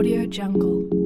Audio Jungle.